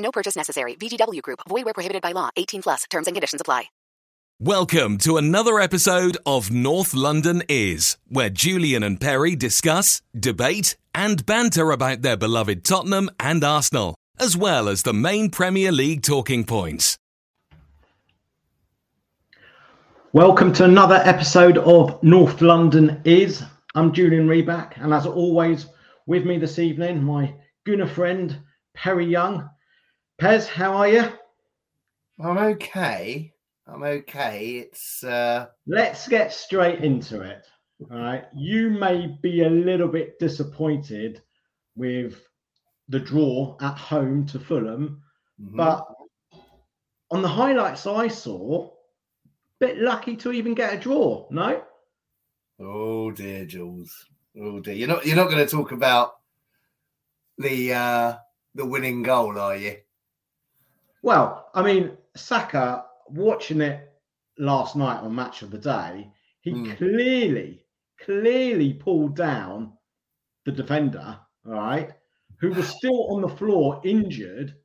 No purchase necessary. VGW Group. Void where prohibited by law. 18 plus. Terms and conditions apply. Welcome to another episode of North London Is, where Julian and Perry discuss, debate, and banter about their beloved Tottenham and Arsenal, as well as the main Premier League talking points. Welcome to another episode of North London Is. I'm Julian Reeback, and as always, with me this evening, my Gunner friend Perry Young. Pez, how are you? I'm okay. I'm okay. It's uh Let's get straight into it. All right. You may be a little bit disappointed with the draw at home to Fulham, mhm. but on the highlights I saw, bit lucky to even get a draw, no? oh dear, Jules. Oh dear. You're not you're not going to talk about the uh the winning goal, are you? Well, I mean, Saka watching it last night on Match of the Day, he Hmm. clearly, clearly pulled down the defender, all right, who was still on the floor injured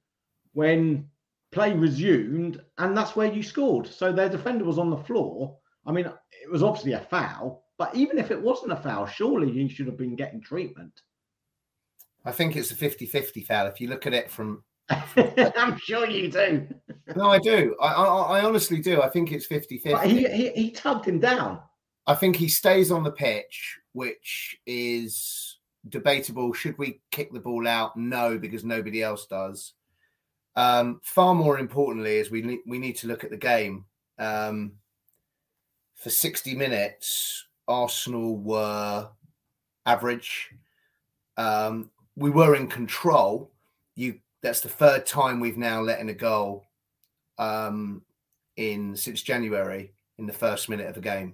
when play resumed, and that's where you scored. So their defender was on the floor. I mean, it was obviously a foul, but even if it wasn't a foul, surely he should have been getting treatment. I think it's a 50-50 foul if you look at it from I'm sure you do. No, I do. I I, I honestly do. I think it's 50-50. He, he, he tugged him down. I think he stays on the pitch, which is debatable. Should we kick the ball out? No, because nobody else does. Um, far more importantly, is we we need to look at the game. Um, for sixty minutes, Arsenal were average. Um, we were in control. You that's the third time we've now let in a goal um, in since January in the first minute of a game.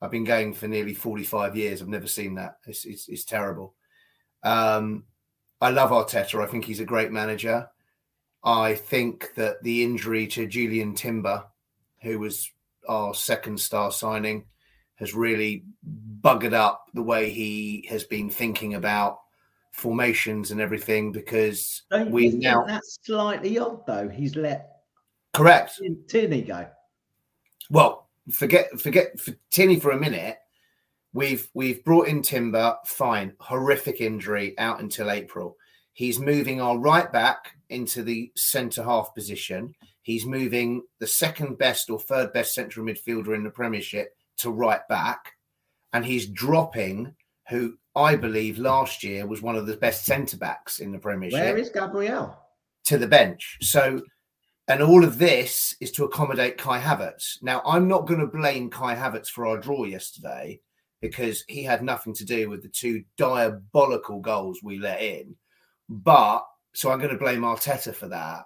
I've been going for nearly 45 years. I've never seen that. It's, it's, it's terrible. Um, I love Arteta. I think he's a great manager. I think that the injury to Julian Timber, who was our second star signing, has really buggered up the way he has been thinking about formations and everything because Don't we now that's slightly odd though? He's let correct Tierney go. well, forget forget for Tierney for a minute. We've we've brought in Timber, fine, horrific injury out until April. He's moving our right back into the centre half position. He's moving the second best or third best central midfielder in the Premiership to right back, and he's dropping who I believe last year was one of the best centre backs in the Premiership Where is Gabriel? to the bench. So, and all of this is to accommodate Kai Havertz. Now, I'm not going to blame Kai Havertz for our draw yesterday because he had nothing to do with the two diabolical goals we let in. But so I'm going to blame Arteta for that.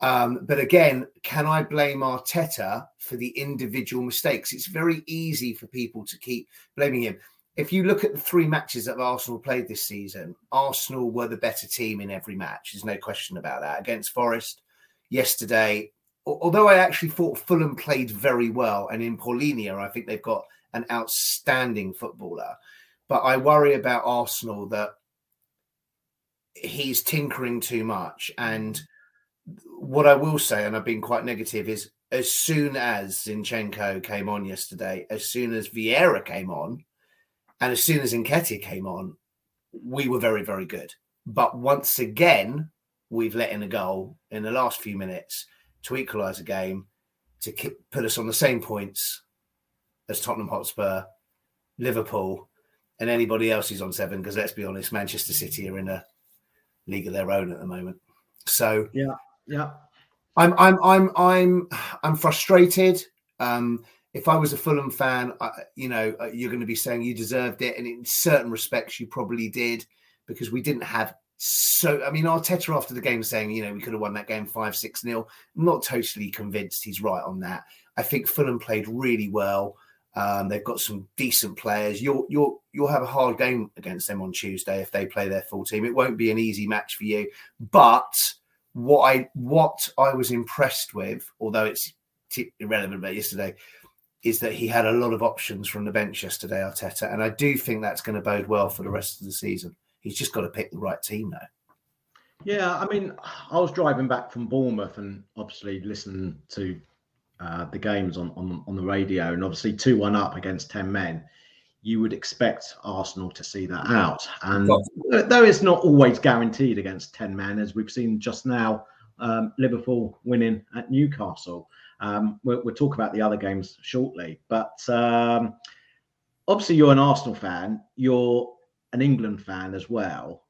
Um, but again, can I blame Arteta for the individual mistakes? It's very easy for people to keep blaming him. If you look at the three matches that Arsenal played this season, Arsenal were the better team in every match. There's no question about that. Against Forest yesterday, although I actually thought Fulham played very well, and in Palhinha, I think they've got an outstanding footballer. But I worry about Arsenal that he's tinkering too much. And what I will say, and I've been quite negative, is as soon as Zinchenko came on yesterday, as soon as Vieira came on, and as soon as Nketiah came on, we were very, very good. But once again, we've let in a goal in the last few minutes to equalise a game to ki- put us on the same points as Tottenham Hotspur, Liverpool, and anybody else who's on seven. Because let's be honest, Manchester City are in a league of their own at the moment. So Yeah, yeah. I'm I'm I'm I'm I'm frustrated. Um, if I was a Fulham fan, I, you know, uh, you're going to be saying you deserved it, and in certain respects, you probably did because we didn't have so. I mean, Arteta after the game saying, you know, we could have won that game five six nil. Not totally convinced he's right on that. I think Fulham played really well. Um, they've got some decent players. You'll you'll you'll have a hard game against them on Tuesday if they play their full team. It won't be an easy match for you, but what I what I was impressed with, although it's irrelevant about yesterday, is that he had a lot of options from the bench yesterday, Arteta, and I do think that's going to bode well for the rest of the season. He's just got to pick the right team now. Yeah, I mean, I was driving back from Bournemouth and obviously listening to uh, the games on, on on the radio, and obviously two one up against ten men. You would expect Arsenal to see that out, and though it's not always guaranteed against ten men, as we've seen just now, um, Liverpool winning at Newcastle. Um, we'll, we'll talk about the other games shortly, but um, obviously you're an Arsenal fan, you're an England fan as well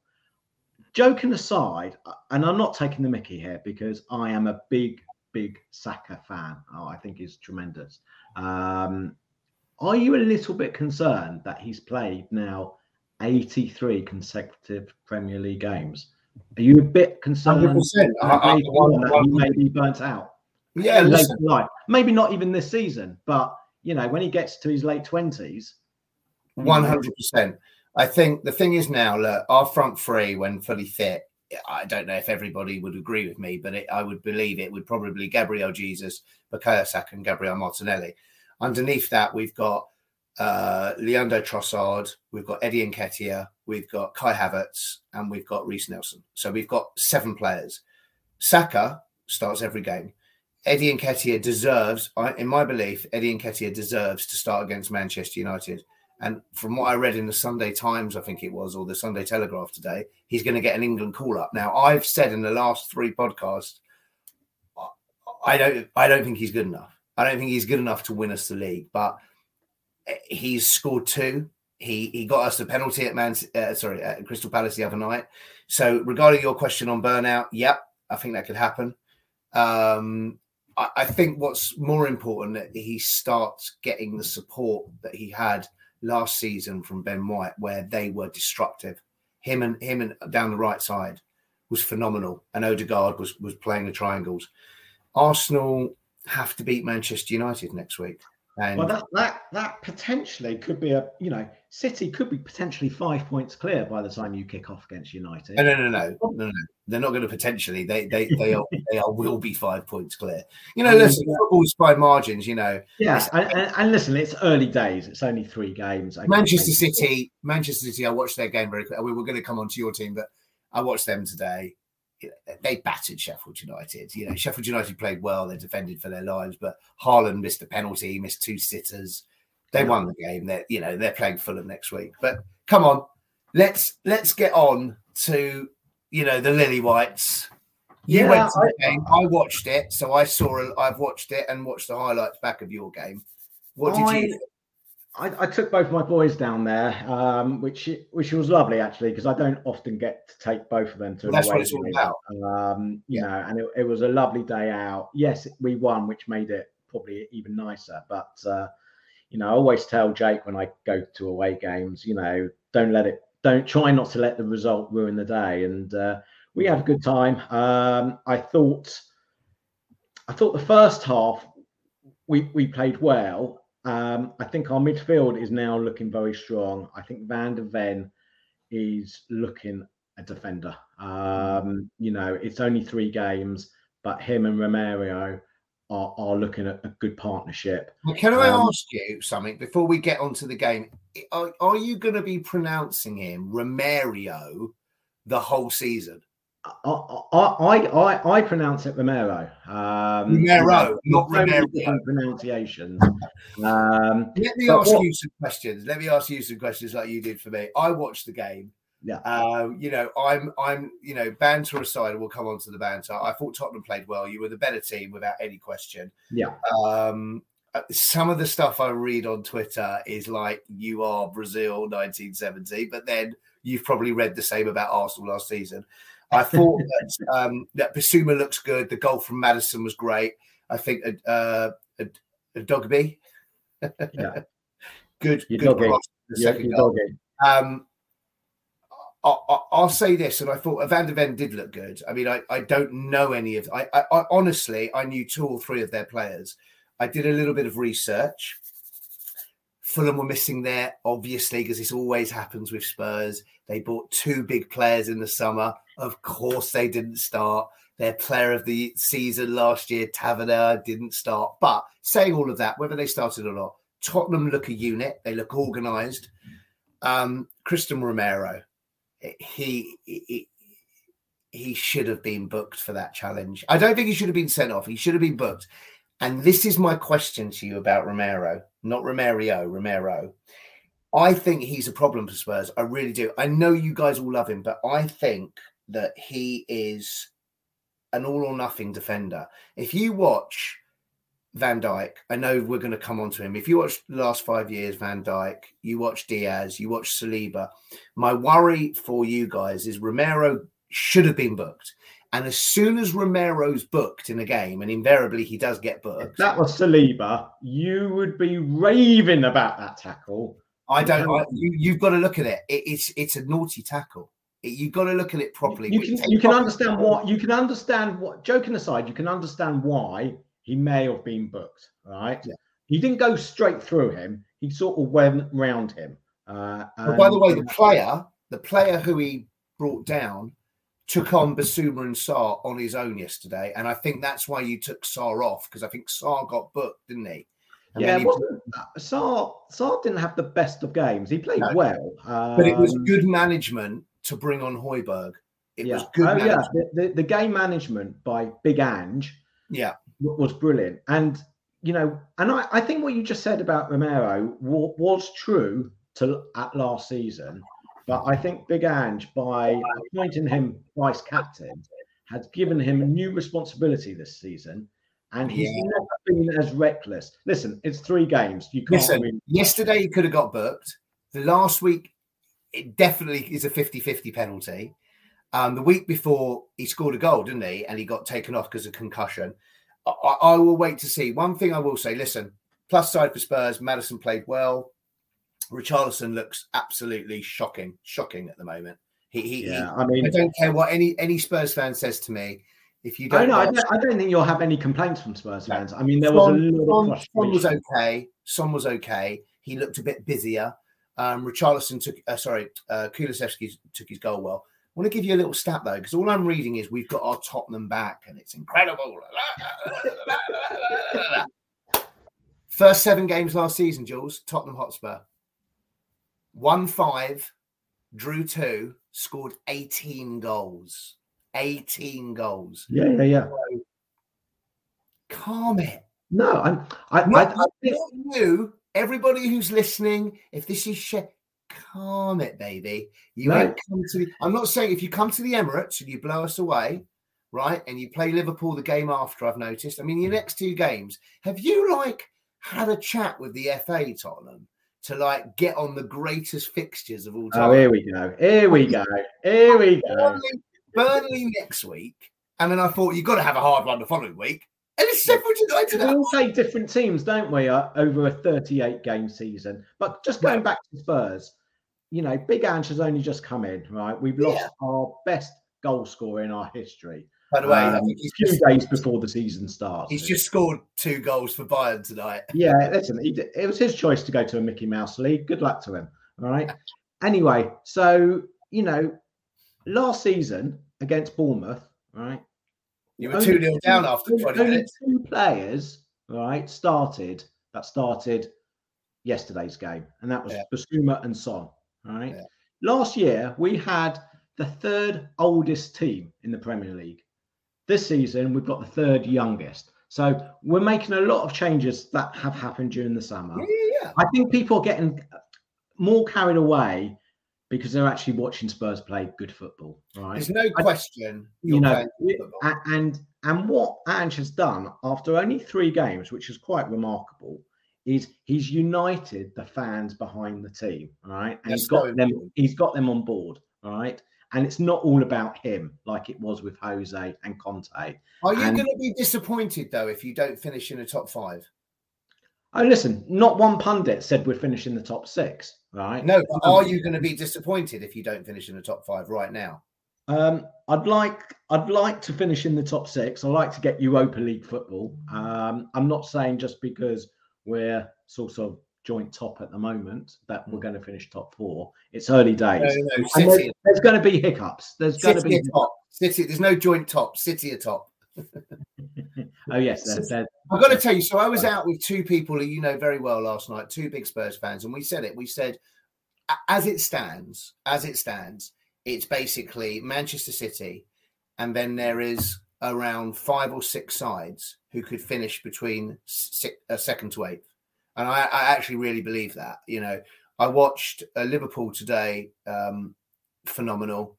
joking aside, and I'm not taking the Mickey here because I am a big, big Saka fan. Oh, I think he's tremendous. Um, are you a little bit concerned that he's played now 83 consecutive Premier League games? Are you a bit concerned 100%. I- I- that he may be burnt out? Yeah, in listen, life? Maybe not even this season, but you know, when he gets to his late 20s, One hundred percent. I think the thing is now, look, our front three, when fully fit, I don't know if everybody would agree with me, but it, I would believe it would probably Gabriel Jesus, Bukayo Saka, and Gabriel Martinelli. Underneath that, we've got uh, Leandro Trossard, we've got Eddie Nketiah, we've got Kai Havertz, and we've got Reiss Nelson. So we've got seven players. Saka starts every game. Eddie Nketiah deserves, in my belief, Eddie Nketiah deserves to start against Manchester United. And from what I read in the Sunday Times, I think it was, or the Sunday Telegraph today, he's going to get an England call up. Now, I've said in the last three podcasts, I don't, I don't think he's good enough. I don't think he's good enough to win us the league. But eh, he's scored two. He he got us the penalty at Man, uh, sorry, at Crystal Palace the other night. So regarding your question on burnout, yep, I think that could happen. Um, I, think what's more important that he starts getting the support that he had last season from Ben White, where they were destructive. Him and him and down the right side was phenomenal, and Odegaard was was playing the triangles. Arsenal have to beat Manchester United next week, and well, that that that potentially could be a you know City could be potentially five points clear by the time you kick off against United. no, no, no, no, no, no. They're not going to potentially. They they they are they are will be five points clear. You know, listen, uh, football's by margins. You know, Yeah, and, and, and listen, it's early days. It's only three games. Manchester. City, Manchester City. I watched their game very quickly. We were going to come on to your team, but I watched them today. They battered Sheffield United. You know, Sheffield United played well. They defended for their lives, but Haaland missed a penalty. He missed two sitters. They won the game. They're you know they're playing Fulham next week. But come on, let's let's get on to you know the Lily Whites. You Yeah, went to the I- game. I watched it, so I saw. I've watched it and watched the highlights back of your game. What did I- you? I, I took both my boys down there, um, which which was lovely actually because I don't often get to take both of them to an That's what it's all about. Um, you know, and it, it was a lovely day out. Yes, we won, which made it probably even nicer. But uh, you know, I always tell Jake when I go to away games, you know, don't let it, don't try not to let the result ruin the day. And uh, we had a good time. Um, I thought, I thought the first half we we played well. Um, I think our midfield is now looking very strong. I think Van de Ven is looking a defender. Um, you know, it's only three games, but him and Romario are, are looking at a good partnership. Well, Can I Um, ask you something before we get onto the game? Are, are you going to be pronouncing him Romario the whole season? I, I, I, I, pronounce it Romero. Um, Romero, not Romero. pronunciations. Um, Let me ask what- you some questions. Let me ask you some questions like you did for me. I watched the game. Yeah. Uh, you know, I'm, I'm, you know, banter aside, we'll come on to the banter. I thought Tottenham played well. You were the better team without any question. Yeah. Um, uh, some of the stuff I read on Twitter is like you are Brazil 1970, but then you've probably read the same about Arsenal last season. I thought that um, that Bissouma looks good. The goal from Maddison was great. I think uh, a, Udogie, Yeah. good, Your good doggy. cross. The Yeah, second goal. doggy. Um, I, I, I'll say this, and I thought Van de Ven did look good. I mean, I, I don't know any of. I, I, I honestly, I knew two or three of their players. I did a little bit of research. Fulham were missing there, obviously, because this always happens with Spurs. They bought two big players in the summer. Of course, they didn't start. Their player of the season last year, Tavernier, didn't start. But saying all of that, whether they started or not, Tottenham look a unit. They look organised. Um, Cristian Romero, he, he he should have been booked for that challenge. I don't think he should have been sent off. He should have been booked. And this is my question to you about Romero, not Romero, Romero. I think he's a problem for Spurs. I really do. I know you guys all love him, but I think that he is an all or nothing defender. If you watch Van Dijk, I know we're going to come on to him. If you watch the last five years, Van Dijk, you watch Dias, you watch Saliba. My worry for you guys is Romero should have been booked. And as soon as Romero's booked in a game, and invariably he does get If booked, that was Saliba, you would be raving about that tackle. I don't. I, you, you've got to look at it. it it's it's a naughty tackle. It, you've got to look at it properly. You can you can understand what you can understand what joking aside, you can understand why he may have been booked, right? Yeah. He didn't go straight through him. He sort of went round him. Uh, But by the way, the player, the player who he brought down, took on Bissouma and Sarr on his own yesterday, and I think that's why you took Sarr off because I think Sarr got booked, didn't he? And yeah, he- wasn't, Sarr, Sarr didn't have the best of games. He played No. well, um, but it was good management to bring on Højbjerg. It yeah. was good Oh, yeah, the, the, the game management by Big Ange Yeah. Was brilliant. And you know, and I, I think what you just said about Romero wa- was true to at last season, but I think Big Ange, by appointing him vice captain, has given him a new responsibility this season, and he's Yeah. not been as reckless. Listen, it's three games. You can't Listen, win. yesterday he could have got booked. The last week, it definitely is a 50 50 penalty. Um, the week before, he scored a goal, didn't he? And he got taken off because of concussion. I, I, I will wait to see. One thing I will say listen, plus side for Spurs, Maddison played well. Richarlison looks absolutely shocking, shocking at the moment. He, he, he- Yeah, I mean, I don't care what any any Spurs fan says to me. If you don't, know. I don't, I don't think you'll have any complaints from Spurs fans. I mean, there was a Son, lot Son- Son was okay. Son was okay. He looked a bit busier. Um, Richarlison took, uh, sorry, uh, Kulusevski took his goal well. I want to give you a little stat though, because all I'm reading is we've got our Tottenham back and it's incredible. First seven games last season, Jules, Tottenham Hotspur. Won five, drew two, scored 18 goals. 18 goals. Yeah, yeah, yeah. Calm it. No, I'm, I, I, Not, I think not you, everybody who's listening, if this is shit, calm it, baby. You No. ain't come to the, I'm not saying if you come to the Emirates and you blow us away, right, and you play Liverpool the game after, I've noticed. I mean, your next two games, have you like had a chat with the FA, Tottenham, to like get on the greatest fixtures of all time? Oh, here we go. Here we go. Here we go. Burnley, Burnley next week, and then I thought you've got to have a hard one the following week. And it's Sheffield United. We all play different teams, don't we, uh, over a 38 game season? But just going back to Spurs, you know, Big Ange has only just come in, right? We've lost Yeah. our best goal scorer in our history. By the way, um, a few just, days before the season starts. he's just scored two goals for Bayern tonight. Yeah, listen, he, it was his choice to go to a Mickey Mouse league. Good luck to him. All right. Anyway, so you know, last season against Bournemouth, right? You were 2 0 down after only- 20 only minutes. Two players, right, started that started yesterday's game, and that was Yeah. Bissouma and Son. All right. Yeah. Last year we had the third oldest team in the Premier League. This season we've got the third youngest. So we're making a lot of changes that have happened during the summer. Yeah, yeah. I think people are getting more carried away because they're actually watching Spurs play good football. Right? There's no question. you know, and and what Ange has done after only three games, which is quite remarkable, is he's united the fans behind the team. All right, and That's he's got so them. He's got them on board. All right. And it's not all about him like it was with Jose and Conte. Are you and- going to be disappointed though if you don't finish in the top five? Oh, listen, not one pundit said we're finishing the top six, right? No, but are you going to be disappointed if you don't finish in the top five right now? Um, I'd like I'd like to finish in the top six. I like to get Europa League football. Um, I'm not saying just because we're sort of joint top at the moment that we're hmm. going to finish top four. It's early days. No, no, City, there's, there's going to be hiccups. There's going to be. top. City. There's no joint top. City atop. Oh yes, there's, there's, I've got to tell you. So I was out with two people who you know very well last night, two big Spurs fans, and we said it. We said, as it stands, as it stands, it's basically Manchester City, and then there is around five or six sides who could finish between six, uh, second to eighth, and I, I actually really believe that. You know, I watched uh, Liverpool today, um, phenomenal,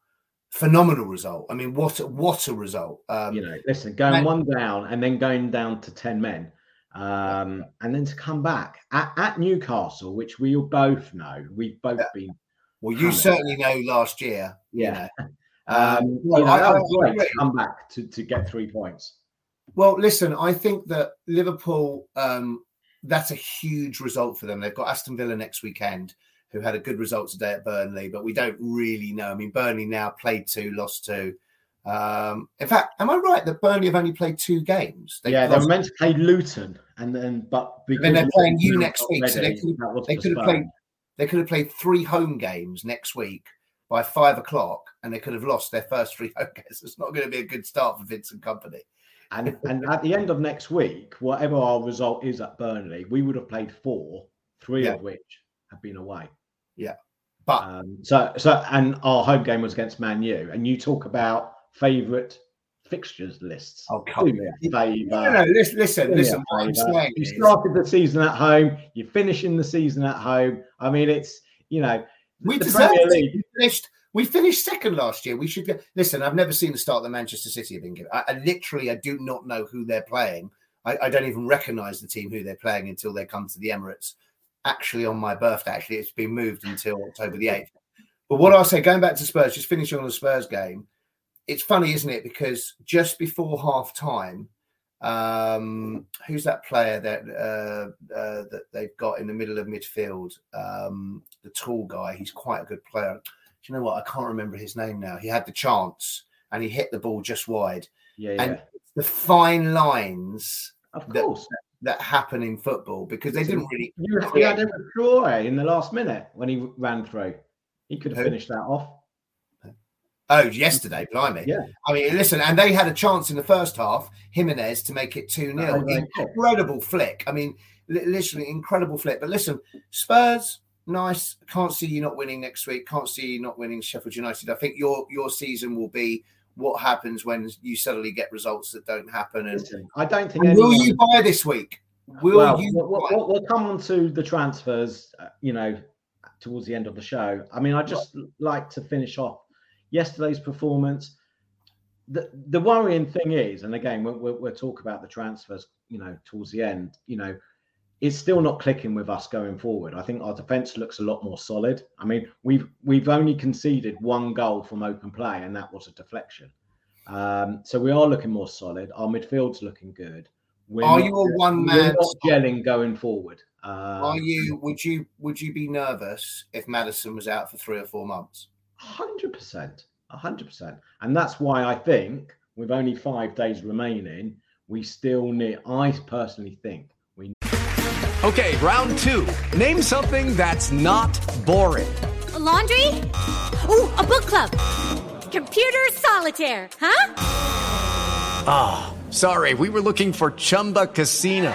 phenomenal result. I mean, what a, what a result! Um, you know, listen, going and- one down and then going down to ten men, um, and then to come back at, at Newcastle, which we all both know, we've both Yeah. been well, you hammered. certainly know last year. you Yeah. know. Um, well, you know, I- I great to come back to, to get three points. Well, listen, I think that Liverpool, um, that's a huge result for them. They've got Aston Villa next weekend, who had a good result today at Burnley, but we don't really know. I mean, Burnley now played two, lost two. Um, in fact, am I right that Burnley have only played two games? They've yeah, they were meant to play Luton, and then but then they're playing you next week, so they could- they could have played they could have played three home games next week by five o'clock, and they could have lost their first three home games. It's not going to be a good start for Vincent Kompany. And and at the end of next week, whatever our result is at Burnley, we would have played four, three Yeah. of which have been away. Yeah. But Um, so so and our home game was against Man U, and you talk about favourite fixtures lists. Oh, come favour. no, no, listen, listen, Do me a listen. What I'm saying You started the season at home. You're finishing the season at home. I mean, it's you know we the deserve Premier it. We finished, we finished second last year. We should get. Listen, I've never seen the start that Manchester City have been given. I, I literally, I do not know who they're playing. I, I don't even recognise the team who they're playing until they come to the Emirates. Actually, on my birthday, actually, it's been moved until October the eighth. But what I'll say, going back to Spurs, just finishing on the Spurs game, it's funny, isn't it? Because just before half time, um, who's that player that uh, uh, that they've got in the middle of midfield? Um, the tall guy. He's quite a good player. Do you know what? I can't remember his name now. He had the chance and he hit the ball just wide. Yeah, yeah. And the fine lines of that- course. that happen in football because they didn't really. He had a draw in the last minute when he ran through. He could have Who? finished that off. Oh, yesterday, blimey. Yeah. I mean, listen, and they had a chance in the first half, Jimenez, to make it 2 0. Oh. Incredible flick. I mean, li- literally incredible flick. But listen, Spurs, nice. Can't see you not winning next week. Can't see you not winning Sheffield United. I think your your season will be what happens when you suddenly get results that don't happen. And, Listen, I don't think and will you buy this week? Will well, you we'll, we'll- we'll- we'll come on to the transfers, uh, you know, towards the end of the show. I mean, I just like to finish off yesterday's performance. The the worrying thing is, and again, we'll, we'll, we'll talk about the transfers, you know, towards the end. You know, it's still not clicking with us going forward. I think our defense looks a lot more solid. I mean, we've we've only conceded one goal from open play, and that was a deflection. Um, so we are looking more solid. Our midfield's looking good. We're Are not- you a one man? not gelling going forward. Um, Are you? Would you? Would you be nervous if Maddison was out for three or four months? Hundred percent, hundred percent, and that's why I think with only five days remaining, we still need. I personally think we. Okay, round two. Name something that's not boring. A laundry? Ooh, a book club. Computer solitaire, huh? Ah, sorry, we were looking for Chumba Casino.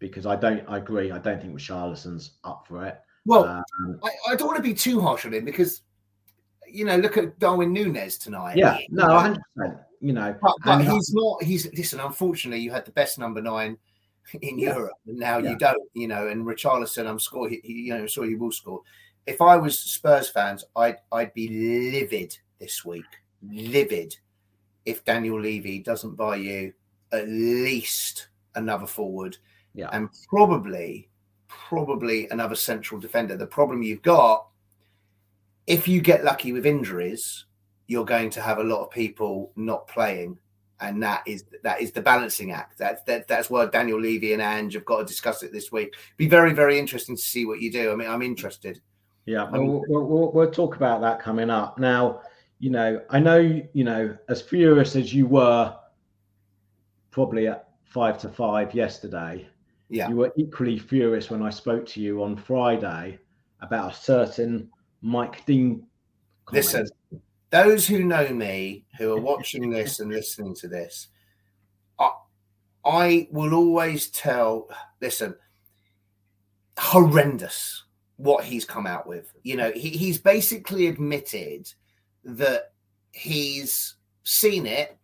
because I don't. I agree. I don't think Richarlison's up for it. Well, Um, I, I don't want to be too harsh on him because, you know, look at Darwin Núñez tonight. yeah, no, hundred percent. You know, But, but he's not. He's listen. Unfortunately, you had the best number nine in Yeah. Europe, and now Yeah. you don't. You know, and Richarlison, I'm sure he, he, you know, sure he will score. If I was Spurs fans, I'd I'd be livid this week, livid, if Daniel Levy doesn't buy you at least another forward, yeah, and probably probably another central defender. The problem you've got, if you get lucky with injuries, you're going to have a lot of people not playing, and that is that is the balancing act. That's that, that's why Daniel Levy and Ange have got to discuss it this week. Be very very interesting to see what you do. I mean, I'm interested. Yeah, I mean- we'll, we'll, we'll, we'll talk about that coming up. Now, you know, I know, you know, as furious as you were probably at five to five yesterday, Yeah. you were equally furious when I spoke to you on Friday about a certain Mike Dean. comment. Listen, those who know me, who are watching this and listening to this, I, I will always tell. Listen, horrendous what he's come out with. You know, he, he's basically admitted that he's seen it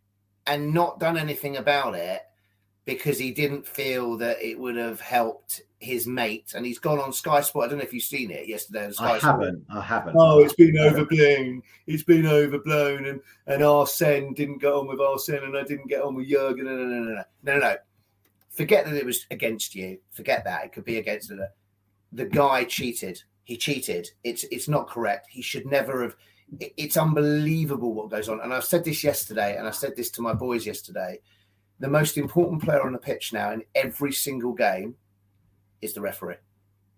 and not done anything about it because he didn't feel that it would have helped his mate. And he's gone on Sky Sport. I don't know if you've seen it yesterday on Sky I Sport. haven't. I haven't. Oh, it's been overblown. It's been overblown, and and Arsene didn't get on with Arsene, and I didn't get on with Jurgen. No, no, no, no, no, no, no. Forget that it was against you. Forget that it could be against the the guy cheated. He cheated. It's it's not correct. He should never have. It's unbelievable what goes on. And I've said this yesterday, and I said this to my boys yesterday. The most important player on the pitch now in every single game is the referee.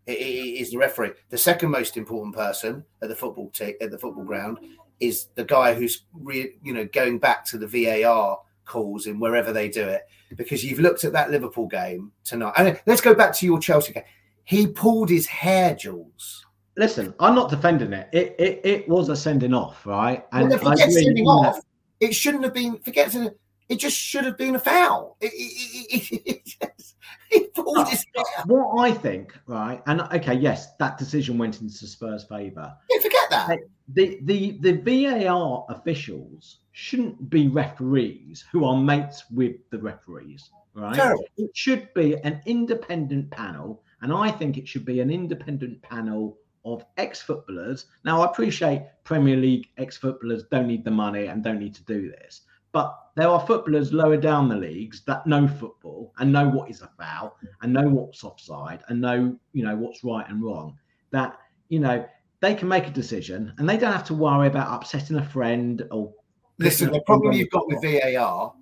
It- it- is the referee. The second most important person at the football t- at the football ground is the guy who's re- you know going back to the VAR calls in wherever they do it. Because you've looked at that Liverpool game tonight. And let's go back to your Chelsea game. He pulled his hair, Jules. Listen, I'm not defending it. It it, it was a sending off, right? And well, forget sending off. It shouldn't have been. Forget to. It just should have been a foul. It, it, it, just, he pulled. Uh, what I think, right? And okay, yes, that decision went into Spurs' favour. Yeah, forget that. The the the VAR officials shouldn't be referees who are mates with the referees, right? Terrible. It should be an independent panel, and I think it should be an independent panel of ex-footballers. Now, I appreciate Premier League ex-footballers don't need the money and don't need to do this, but there are footballers lower down the leagues that know football and know what is a foul and know what's offside and know you know what's right and wrong. That you know they can make a decision and they don't have to worry about upsetting a friend or Listen, the problem you've got with VAR,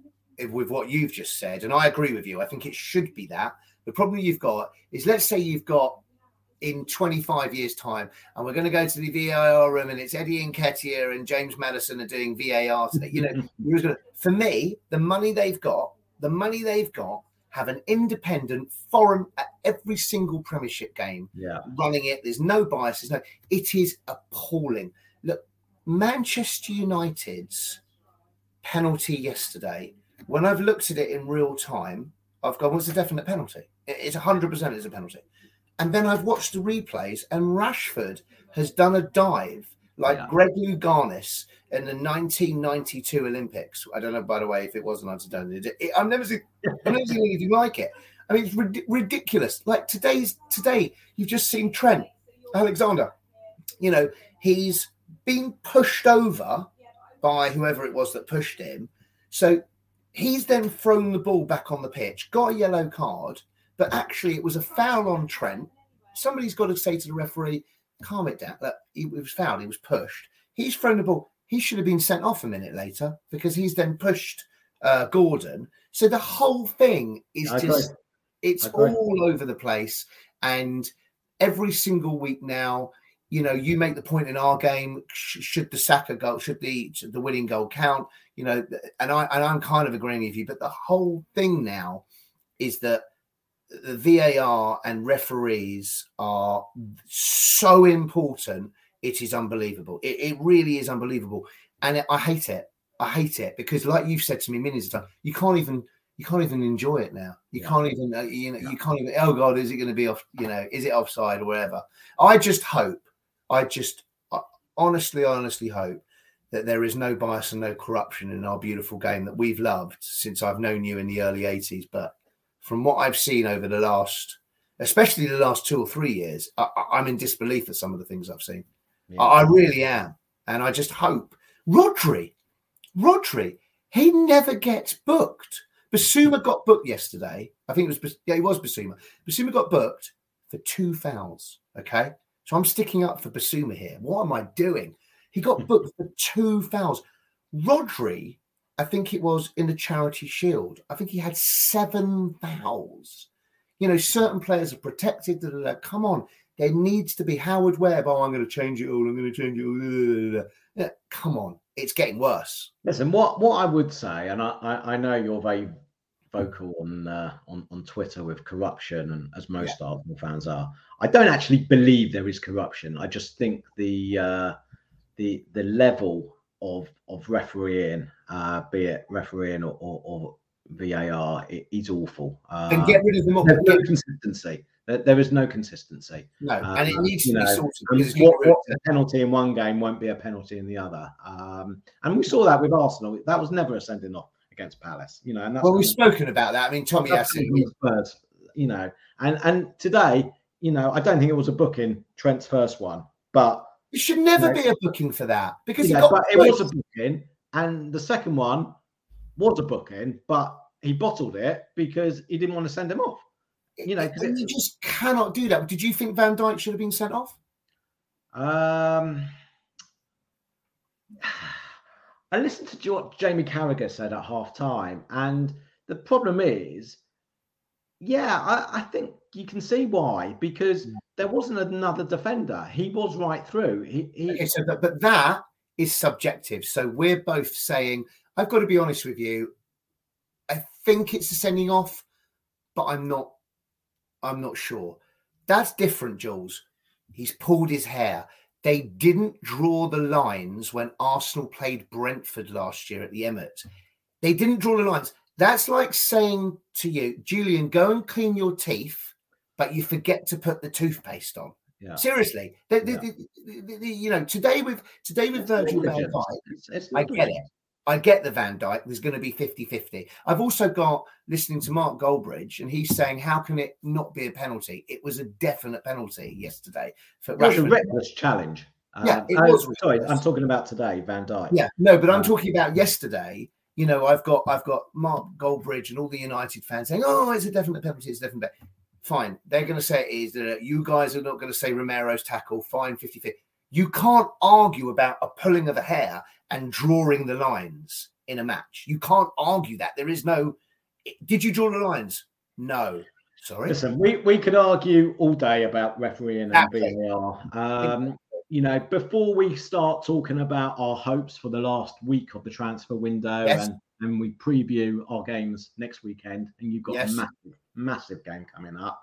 with what you've just said, and I agree with you, I think it should be that. The problem you've got is let's say you've got in 25 years' time, and we're going to go to the VAR room, and it's Eddie Nketiah and James Maddison are doing VAR today. You know, for me, the money they've got, the money they've got, have an independent forum uh, at every single Premiership game yeah. running it. There's no bias. There's no. It is appalling. Look, Manchester United's penalty yesterday. When I've looked at it in real time, I've gone, "What's a definite penalty? It- It's 100 percent It's a penalty." And then I've watched the replays, and Rashford has done a dive like Yeah. Greg Louganis in the 1992 Olympics. I don't know, by the way, if it was an antidone. It, I've never seen, I've never seen anything like it. I mean, it's rid- ridiculous. Like today's today, you've just seen Trent Alexander. You know, he's been pushed over by whoever it was that pushed him. So he's then thrown the ball back on the pitch, got a yellow card, but actually it was a foul on Trent. Somebody's got to say to the referee, calm it down. Look, he was fouled, he was pushed. He's thrown the ball. He should have been sent off a minute later because he's then pushed uh, Gordon. So the whole thing is I agree. just, it's all over the place. And every single week now. You know, you make the point in our game. Should the Saka goal, should the should the winning goal count? You know, and I and I'm kind of agreeing with you. But the whole thing now is that VAR and referees are so important. It is unbelievable. It, it really is unbelievable, and I hate it. I hate it because, like you've said to me millions of times, you can't even you can't even enjoy it now. You Yeah. can't even uh, you know you can't even. Oh God, is it going to be off? You know, is it offside or whatever? I just hope. I just I honestly, honestly hope that there is no bias and no corruption in our beautiful game that we've loved since I've known you in the early '80s. But from what I've seen over the last, especially the last two or three years, I, I'm in disbelief at some of the things I've seen. I, I really am, and I just hope Rodri, Rodri, he never gets booked. Bissouma got booked yesterday. I think it was yeah, it was Bissouma. Bissouma got booked for two fouls. Okay, so I'm sticking up for Bissouma here. What am I doing? He got booked for two fouls. Rodri, I think it was in the Charity Shield. I think he had seven fouls. You know, certain players are protected. Come on, there needs to be Howard Webb. Oh, I'm going to change it all. I'm going to change it all. Yeah, come on, it's getting worse. Listen, what what I would say, and I, I, I know you're very vocal on uh, on on Twitter with corruption, and as most Arsenal fans are, I don't actually believe there is corruption. I just think the uh, the the level of of refereeing, uh, be it refereeing or, or, or VAR, it is awful. Uh, Then get rid of them all. There's no consistency. There, there is no consistency. No, and it Uh, needs to be know, sorted and because what, getting rid of what's a penalty in one game won't be a penalty in the other. Um, and we saw that with Arsenal. That was never a sending off against Palace. You know, and that's Well, we've spoken about that. I mean, Tommy. Spurs, you know, and and today, you know, I don't think it was a booking Trent's first one, but It should never you know, be a booking for that because you he know, got but it was a booking, and the second one was a booking, but he bottled it because he didn't want to send him off. You know, it- you just cannot do that. Did you think Van Dijk should have been sent off? Um, I listened to what Jamie Carragher said at half time, and the problem is, yeah, I, I think you can see why because there wasn't another defender. He was right through. He, he Okay, so but, but that is subjective. So we're both saying, I've got to be honest with you. I think it's a sending off, but I'm not. I'm not sure. That's different, Jules. He's pulled his hair. They didn't draw the lines when Arsenal played Brentford last year at the Emirates. They didn't draw the lines. That's like saying to you, Julian, go and clean your teeth, but you forget to put the toothpaste on. Yeah. Seriously, the, the, the- the- you know, today with today with Virgil van. Dijk, I get it. I get the Van Dijk. There's going to be 50-50. I've also got listening to Mark Goldbridge, and he's saying, "How can it not be a penalty? It was a definite penalty yesterday for It was a reckless challenge. Yeah, Um, it oh, was Sorry. I'm talking about today, Van Dijk. Yeah, no, but I'm Uh, talking about yesterday. You know, I've got I've got Mark Goldbridge and all the United fans saying, "Oh, it's a definite penalty. It's a definite." penalty." Fine, they're going to say it is. That you guys are not going to say Romero's tackle. Fine, 50 50. You can't argue about a pulling of a hair and drawing the lines in a match. You can't argue that. There is no. Did you draw the lines? No. Sorry. Listen, we, we could argue all day about refereeing and. VAR. Um, you know, before we start talking about our hopes for the last week of the transfer window Yes. and, and we preview our games next weekend, and you've got Yes. a massive, massive game coming up.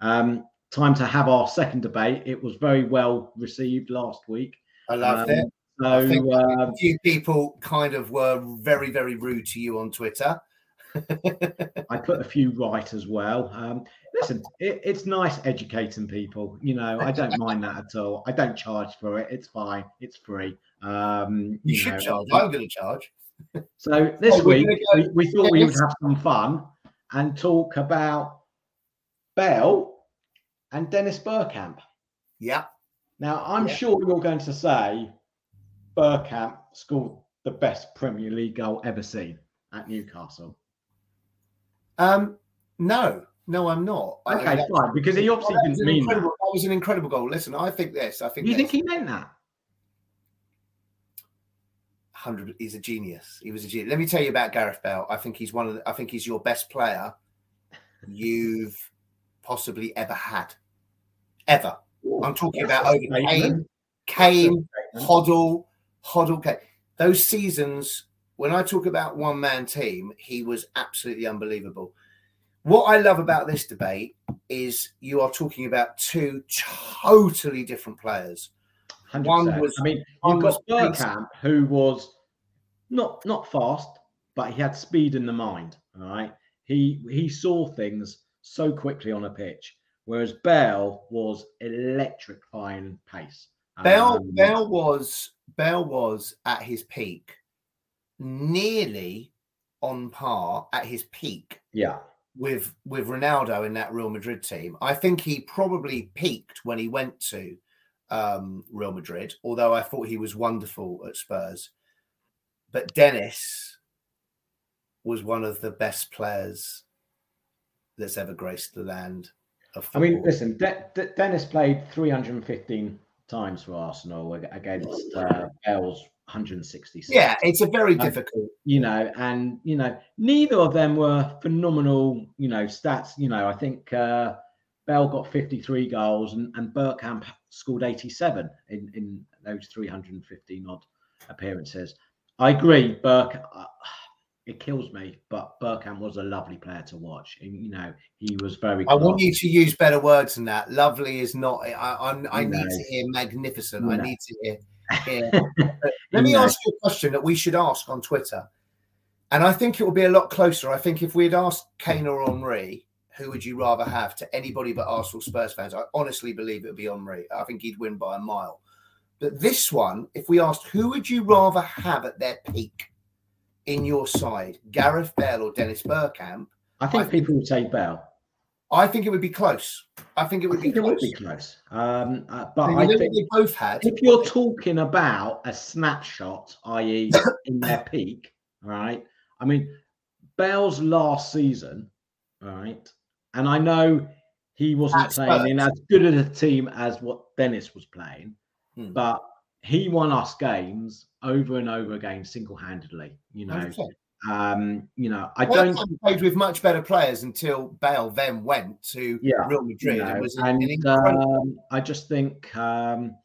Um, time to have our second debate. It was very well received last week. I loved Um, it. So, I think uh, a few people kind of were very, very rude to you on Twitter. I put a few right as well. Um, listen, it, it's nice educating people. You know, I don't mind that at all. I don't charge for it. It's fine. It's free. Um, You, should know, charge. I'm going to charge. So this Oh, week go- we, we thought we would have some fun and talk about Bale and Dennis Bergkamp. Yeah. Now I'm Yeah. sure you're going to say Bergkamp scored the best Premier League goal ever seen at Newcastle. Um, no, no, I'm not. Okay, that- fine, because he obviously that was didn't an mean that. incredible, that. was an incredible goal. Listen, I think this. I think You think he meant that? Hundred. He's a genius. He was a genius. Let me tell you about Gareth Bale. I think he's one of. The, I think he's your best player you've possibly ever had. ever. I'm talking about over. Kane, Kane, Hoddle, Hoddle, Kane. Those seasons, when I talk about one man team, he was absolutely unbelievable. What I love about this debate is you are talking about two totally different players. 100%. One was, I mean, one you've was got. Bergkamp, who was not not fast, but he had speed in the mind. All right, he he saw things so quickly on a pitch, whereas Bale was electrifying pace. Bale Um, Bale was Bale was at his peak, nearly on par at his peak yeah, with with Ronaldo in that Real Madrid team. I think he probably peaked when he went to um, Real Madrid, although I thought he was wonderful at Spurs. But Dennis was one of the best players that's ever graced the land of I mean, listen, De- De- Dennis played 315 times for Arsenal ag- against uh, Bale's 166. yeah, it's a very Um, difficult. you know, and you know, neither of them were phenomenal, you know, stats. You know, I think uh, Bale got 53 goals and, and Bergkamp scored 87 in, in those 315 odd appearances. I agree, Burke. Uh, it kills me, but Bergkamp was a lovely player to watch. And, you know, he was very. I want you to use better words than that. Lovely is not. I I'm, I need to hear magnificent. I need to hear. hear. Let me ask you a question that we should ask on Twitter, and I think it will be a lot closer. I think if we had asked Kane or Henry, who would you rather have to anybody but Arsenal Spurs fans, I honestly believe it would be Henry. I think he'd win by a mile. But this one, if we asked who would you rather have at their peak in your side, Gareth Bale or Dennis Bergkamp, I think people would say Bale. I think it would be close. I think it I would be think it would close. be close. Um, uh, but I you know what think they both had. if you're talking about a snapshot, i.e., in their peak, right? I mean, Bale's last season, right? And I know he wasn't At playing in as good a team as what Dennis was playing, Hmm. but he won us games over and over again single-handedly. You know, 100%. um, you know, I Bergkamp don't. played with much better players until Bale then went to Yeah, Real Madrid you know, was an, and incredible. um, I just think um,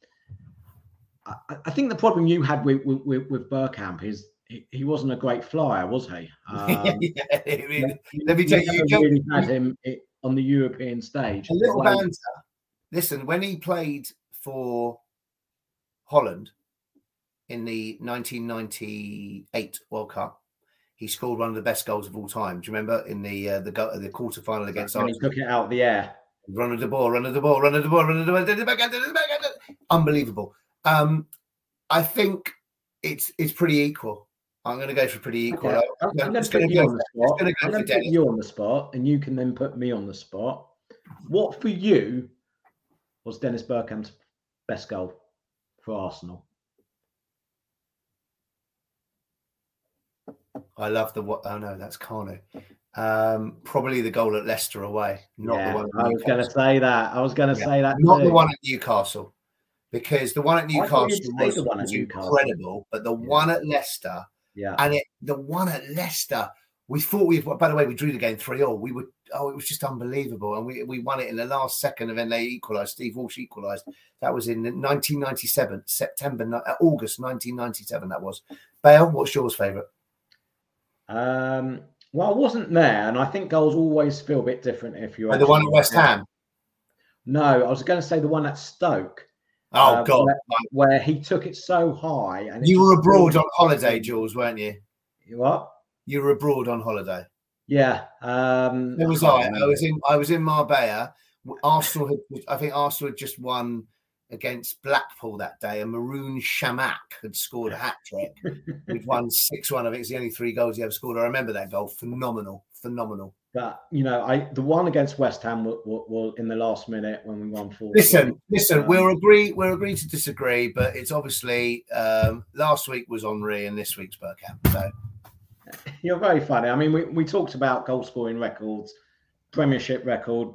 I, I think the problem you had with with, with, Bergkamp is he, he wasn't a great flyer, was he? Um, Yeah, I mean, you- let me tell you, you really had him i- on the European stage. a little banter. Listen, when he played for Holland in the 1998 World Cup, he scored one of the best goals of all time. Do you remember in the uh, the go- the quarter final against when he took it out of the air. Run of the ball, run of the ball, run of the ball, run of the ball, did it back, did it back, unbelievable. Um, I think it's it's pretty equal. I'm going to go for pretty equal. Okay, I'm, I'm going to put you on the spot. going to I'm going to put Dennis. you on the spot, and you can then put me on the spot. What for you was Dennis Bergkamp's best goal for Arsenal? I love the what? Oh no, that's Carno. Um, probably the goal at Leicester away, not Yeah, the one. At I was going to say that. I was going to Yeah, say that. Not the one at Newcastle, because the one at Newcastle was, one at Newcastle. incredible, but the one at Leicester Yeah. and it, the one at Leicester, we thought we. By the way, we drew the game three all. We would. Oh, it was just unbelievable, and we we won it in the last second, and then they equalised. Steve Walsh equalised. That was in 1997, September, uh, August 1997. That was. Bale, what's yours favourite? Um, well, I wasn't there, and I think goals always feel a bit different if you're Oh, the one at West. Ham. No, I was going to say the one at Stoke. Oh uh, God, where, where he took it so high, and you were abroad on holiday, Jules, weren't you? You What? You were abroad on holiday. Yeah. Um, There was I. I was in. I was in Marbella. Arsenal had. I think Arsenal had just won against Blackpool that day, and Marouane Chamakh had scored a hat trick. We'd won six one. I think it's the only three goals he ever scored. I remember that goal. Phenomenal, phenomenal. But you know, I the one against West Ham was, in the last minute when we won four. Listen, listen. Um, We'll agree. We'll agree to disagree, but it's obviously um, last week was Henry and this week's Bergkamp. So You're very funny. I mean, we, we talked about goal scoring records, Premiership record.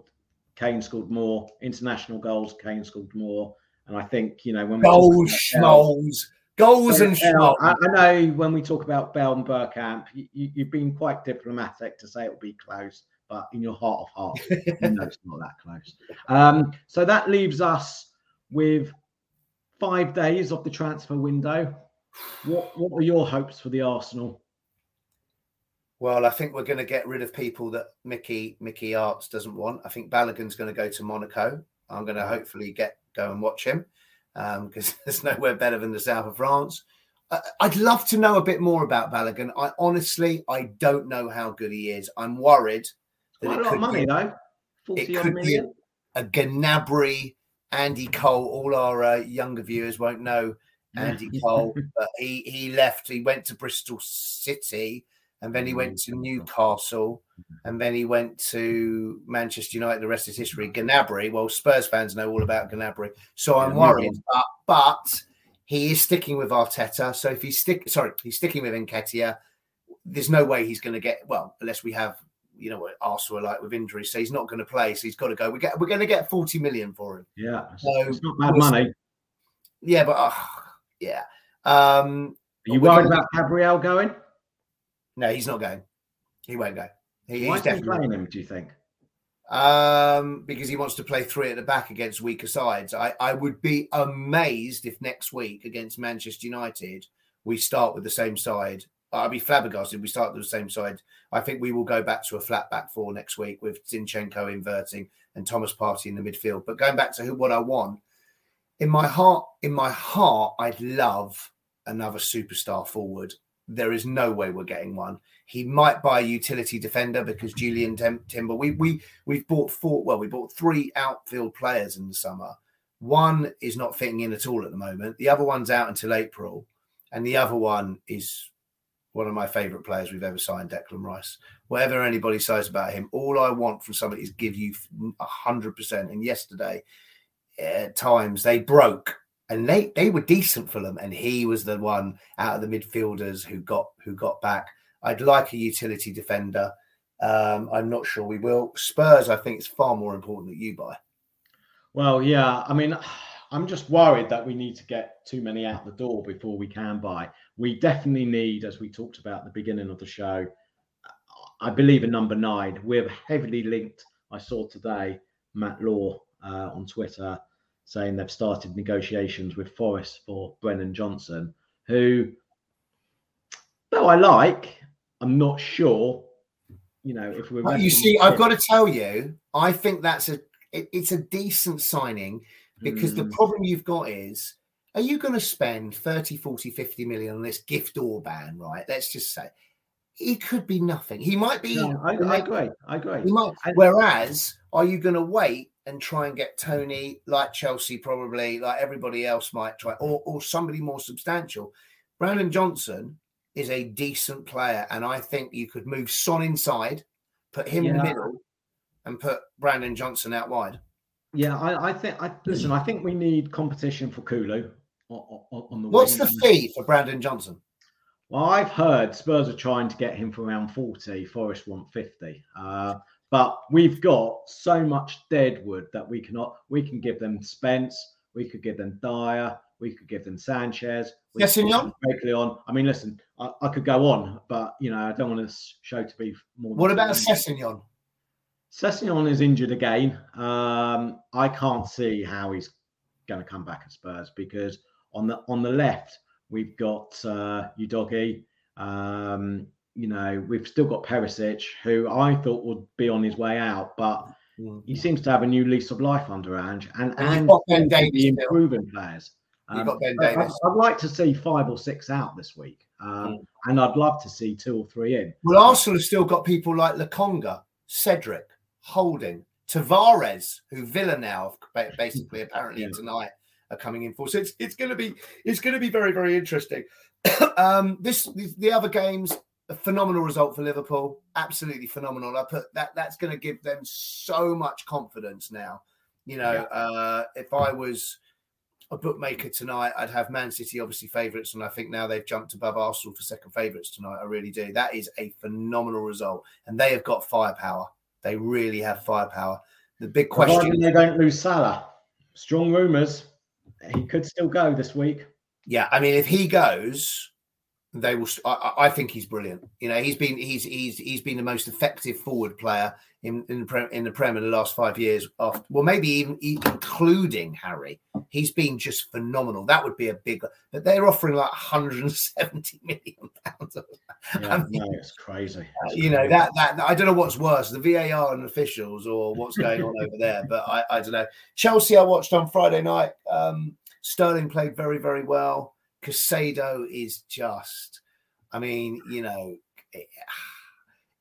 Kane scored more international goals. Kane scored more, and I think you know when we talk goals, schmoles, goals and schmoles. I, I know when we talk about Bale and Bergkamp, you, you, you've been quite diplomatic to say it will be close, but but in your heart of hearts, you know it's not that close. Um, so that leaves us with five days of the transfer window. What what are your hopes for the Arsenal? Well, I think we're going to get rid of people that Mickey Mickey Arts doesn't want. I think Balogun's going to go to Monaco. I'm going to hopefully get go and watch him because um, there's nowhere better than the south of France. I, I'd love to know a bit more about Balogun. I honestly, I don't know how good he is. I'm worried that Quite it lot of could money be, though. it 40 odd could be a Gnabry, Andy Cole. All our uh, younger viewers won't know Andy Cole, but he he left. He went to Bristol City, and then he went to Newcastle, and then he went to Manchester United. The rest is history. Gnabry. Well, Spurs fans know all about Gnabry, so I'm worried. But, but he is sticking with Arteta. So if he's stick, sorry, he's sticking with Nketiah. There's no way he's going to get well unless we have. You know what Arsenal are like with injuries, so he's not going to play. So he's got to go. We get, we're going to get 40 million for him. Yeah, So, it's not bad money. Yeah, but uh, yeah. Um, Are you worried about Gabriel going? No, he's not going. He won't go. He, Why he's definitely playing him? Do you think? um, because he wants to play three at the back against weaker sides. I, I would be amazed if next week against Manchester United we start with the same side. I'd be flabbergasted if we start with the same side. I think we will go back to a flat back four next week with Zinchenko inverting and Thomas Partey in the midfield. But going back to who, what I want, in my heart, in my heart, I'd love another superstar forward. There is no way we're getting one. He might buy a utility defender because Jurrien Tim- Timber. We we we've bought four. Well, we bought three outfield players in the summer. One is not fitting in at all at the moment. The other one's out until April, and the other one is one of my favourite players we've ever signed, Declan Rice. Whatever anybody says about him, all I want from somebody is give you hundred percent. And yesterday, eh, at times they broke and they they were decent for them and he was the one out of the midfielders who got who got back i'd like a utility defender um i'm not sure we will spurs i think it's far more important that you buy Well, yeah. I mean, I'm just worried that we need to get too many out the door before we can buy. We definitely need, as we talked about at the beginning of the show, I believe in number nine. We're heavily linked. I saw today Matt Law uh, on Twitter saying they've started negotiations with Forest for Brennan Johnson, who, though I like, I'm not sure. You know, if we're Well, you see i've got to tell you i think that's a it- it's a decent signing because the Mm. problem you've got is are you going to spend 30 40 50 million on this Gift Orban right let's just say he could be nothing he might be No, I, I agree. I agree. Might. Whereas, are you going to wait and try and get Tony like Chelsea, probably like everybody else might try, or or somebody more substantial? Brandon Johnson is a decent player, and I think you could move Son inside, put him in the middle, and put Brandon Johnson out wide. Yeah, I, I think. I listen. I think we need competition for Kulu on, on, the. What's the fee for Brandon Johnson? Well, I've heard Spurs are trying to get him for around forty. Forest want fifty. Uh, but we've got so much dead wood that we cannot. We can give them Spence. We could give them Dier. We could give them Sanchez. we give Sessegnon? I mean, listen, I, I could go on, but you know, I don't want this show to be more. What about. Sessegnon? Sessignon is injured again. Um, I can't see how he's going to come back at Spurs because on the on the left we've got uh, Udogie. Um, you know we've still got Perisic, who I thought would be on his way out, but he seems to have a new lease of life under Ange, and And you've and got Ben seems to still. improving players. You've got Ben I- I'd- I'd, like to see five or six out this week, um, and I'd love to see two or three in. Well, Arsenal have still got people like Lokonga, Cedric, Holding, Tavares, who Villa now basically apparently tonight are coming in for. So it's it's going to be it's going to be very very interesting. um, this the, the other games, a phenomenal result for Liverpool, absolutely phenomenal. I put that that's going to give them so much confidence now. You know, uh, if I was a bookmaker tonight, I'd have Man City obviously favourites, and I think now they've jumped above Arsenal for second favourites tonight. I really do. That is a phenomenal result, and they have got firepower. They really have firepower. The big Providing question, they don't lose Salah. Strong rumours he could still go this week. yeah, I mean, if he goes, they will. I, I- I think he's brilliant. You know, he's been he's he's he's been the most effective forward player in in the Prem, in the Prem in the last five years. After well, maybe even including Harry, he's been just phenomenal. That would be a big. But they're offering like 170 million pounds. Yeah, no, it's crazy. It's You know crazy. that that I don't know what's worse, the VAR and officials, or what's going on over there. But I, I don't know. Chelsea, I watched on Friday night. Um, Sterling played very very well. Caicedo is just, I mean, you know,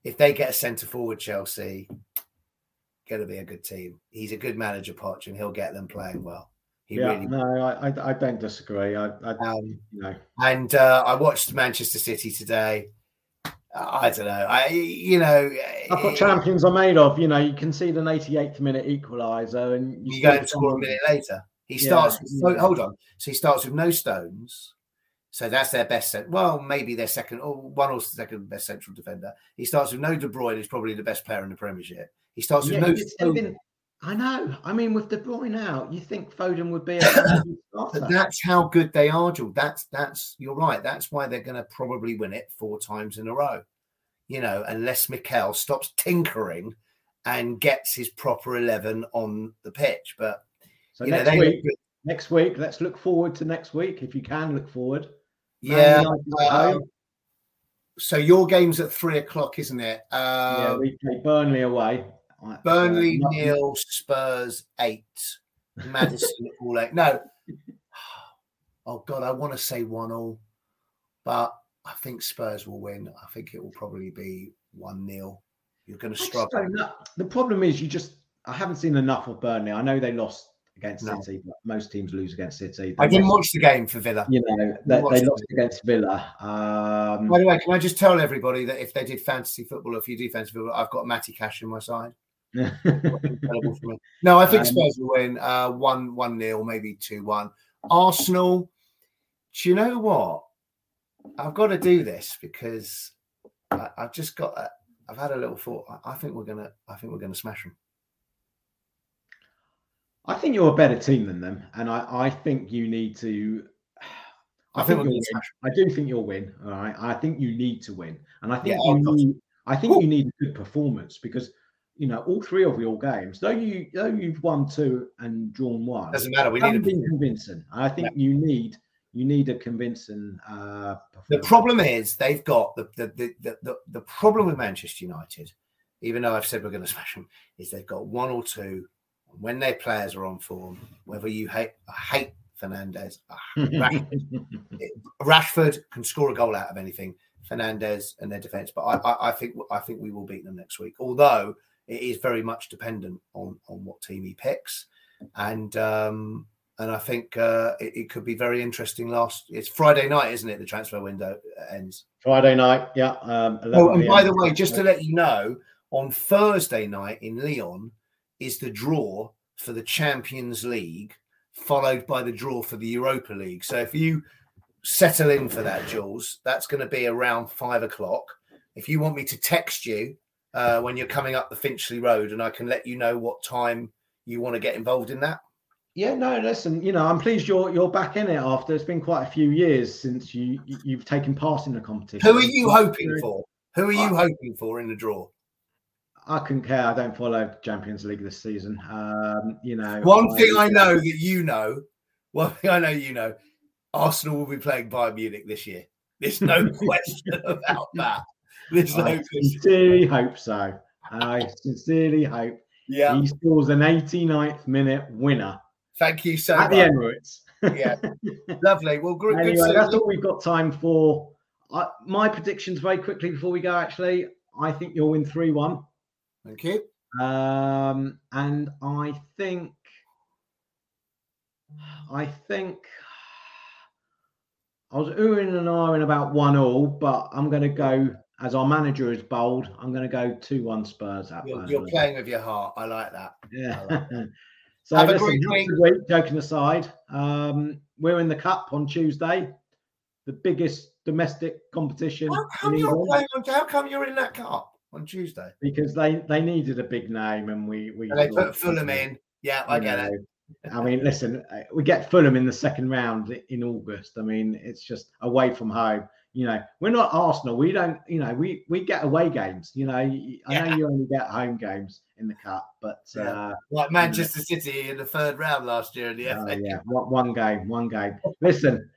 if they get a centre forward, Chelsea, going to be a good team. He's a good manager, Poch, and he'll get them playing well. He yeah, really no, I, I, I don't disagree. I, I Um, you know, And uh, I watched Manchester City today. I don't know. I you know that's what champions are made of. You know, you concede an 88th minute equaliser, and you you go and score a minute later. He Yeah, starts with yeah. hold on. So he starts with no Stones. So that's their best cent. Well, maybe their second or one or second best central defender. He starts with no De Bruyne, who's probably the best player in the Premiership. He starts with Yeah, no Foden. I know. I mean, with De Bruyne out, you think Foden would be a. That's how good they are, Jules. That's that's you're right. That's why they're going to probably win it four times in a row. You know, unless Mikel stops tinkering and gets his proper eleven on the pitch. But So know, next they week, next week, let's look forward to next week if you can look forward. Man yeah. Um, so your game's at three o'clock, isn't it? yeah, Um, we play Burnley away. Uh, Burnley uh, nil, Spurs eight, Maddison all eight. No, oh god, I want to say one all, but I think Spurs will win. I think it will probably be one 0 You're going to struggle. The problem is, you just I haven't seen enough of Burnley. I know they lost against No. City, but most teams lose against City. I didn't watch the game for Villa. You know, they, they it. lost against Villa. Um, By the way, can I just tell everybody that if they did fantasy football, or if you do fantasy football, I've got Matty Cash in my side. Incredible for me. No, I think Um, Spurs will win uh, one one nil, maybe two one. Arsenal. Do you know what? I've got to do this because I, I've just got. I've had a little thought. I, I think we're gonna. I think we're gonna smash them. I think you're a better team than them, and I, I think you need to. I, I think think, you'll win. I do think you'll win. All right. I think you need to win, and I think Yeah, you need. I think you need a good performance because you know all three of your games, though you though you've won two and drawn one, Doesn't matter. We need a been convincing. I think you need you need a convincing. Uh, The problem is they've got the the, the the the the problem with Manchester United, even though I've said we're going to smash them, is they've got one or two. When their players are on form, whether you hate I hate Fernandes, Rashford, Rashford can score a goal out of anything. Fernandes and their defense, but I, I, I think I think we will beat them next week. Although it is very much dependent on on what team he picks, and um, and I think uh, it, it could be very interesting. Last it's Friday night, isn't it? The transfer window ends. Friday night, yeah. Um, 11 Oh, and by the way, just to let you know, on Thursday night in Lyon is the draw for the Champions League, followed by the draw for the Europa League. So if you settle in for that, Jules, that's going to be around five o'clock. If you want me to text you uh, when you're coming up the Finchley Road, and I can let you know what time you want to get involved in that. Yeah, no, listen, you know, I'm pleased you're you're back in it after it's been quite a few years since you you- you've taken part in the competition. Who are you hoping for? Who are you hoping for in the draw? I couldn't care. I don't follow Champions League this season. Um, you know, One thing I know that you know, one thing I know you know, Arsenal will be playing Bayern Munich this year. There's no question about that. There's no I question. sincerely hope so. I sincerely hope Yeah. he scores an 89th minute winner Thank you so at much. the Emirates. Yeah, lovely. Well, good. good anyway, to- that's all we've got time for. I, my predictions very quickly before we go. Actually, I think you'll win three one. Thank you. Um, and I think, I think, I was oohing and ahhing about one all, but I'm going to go as our manager is bold. I'm going to go two one Spurs at You're, you're playing with your heart. I like that. Yeah. so Have listen, a week. week. Joking aside, um, we're in the cup on Tuesday, the biggest domestic competition How come you're playing? How come you're in that cup on Tuesday? because they they needed a big name, and we we And they put. Fulham in. Yeah, I You get know, it. I mean, listen, uh, we get Fulham in the second round in August. I mean, it's just away from home. You know, we're not Arsenal. We don't. You know, we we get away games. You know, I Yeah. know you only get home games in the cup, but uh, like Manchester City in the third round last year in the Oh, FA. yeah, one, game, one game. Listen,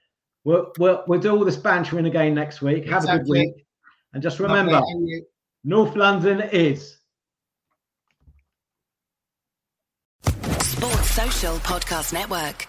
we'll, we'll we'll do all this bantering again next week. Have a good week, and just remember, you- North London is. Sports Social Podcast Network.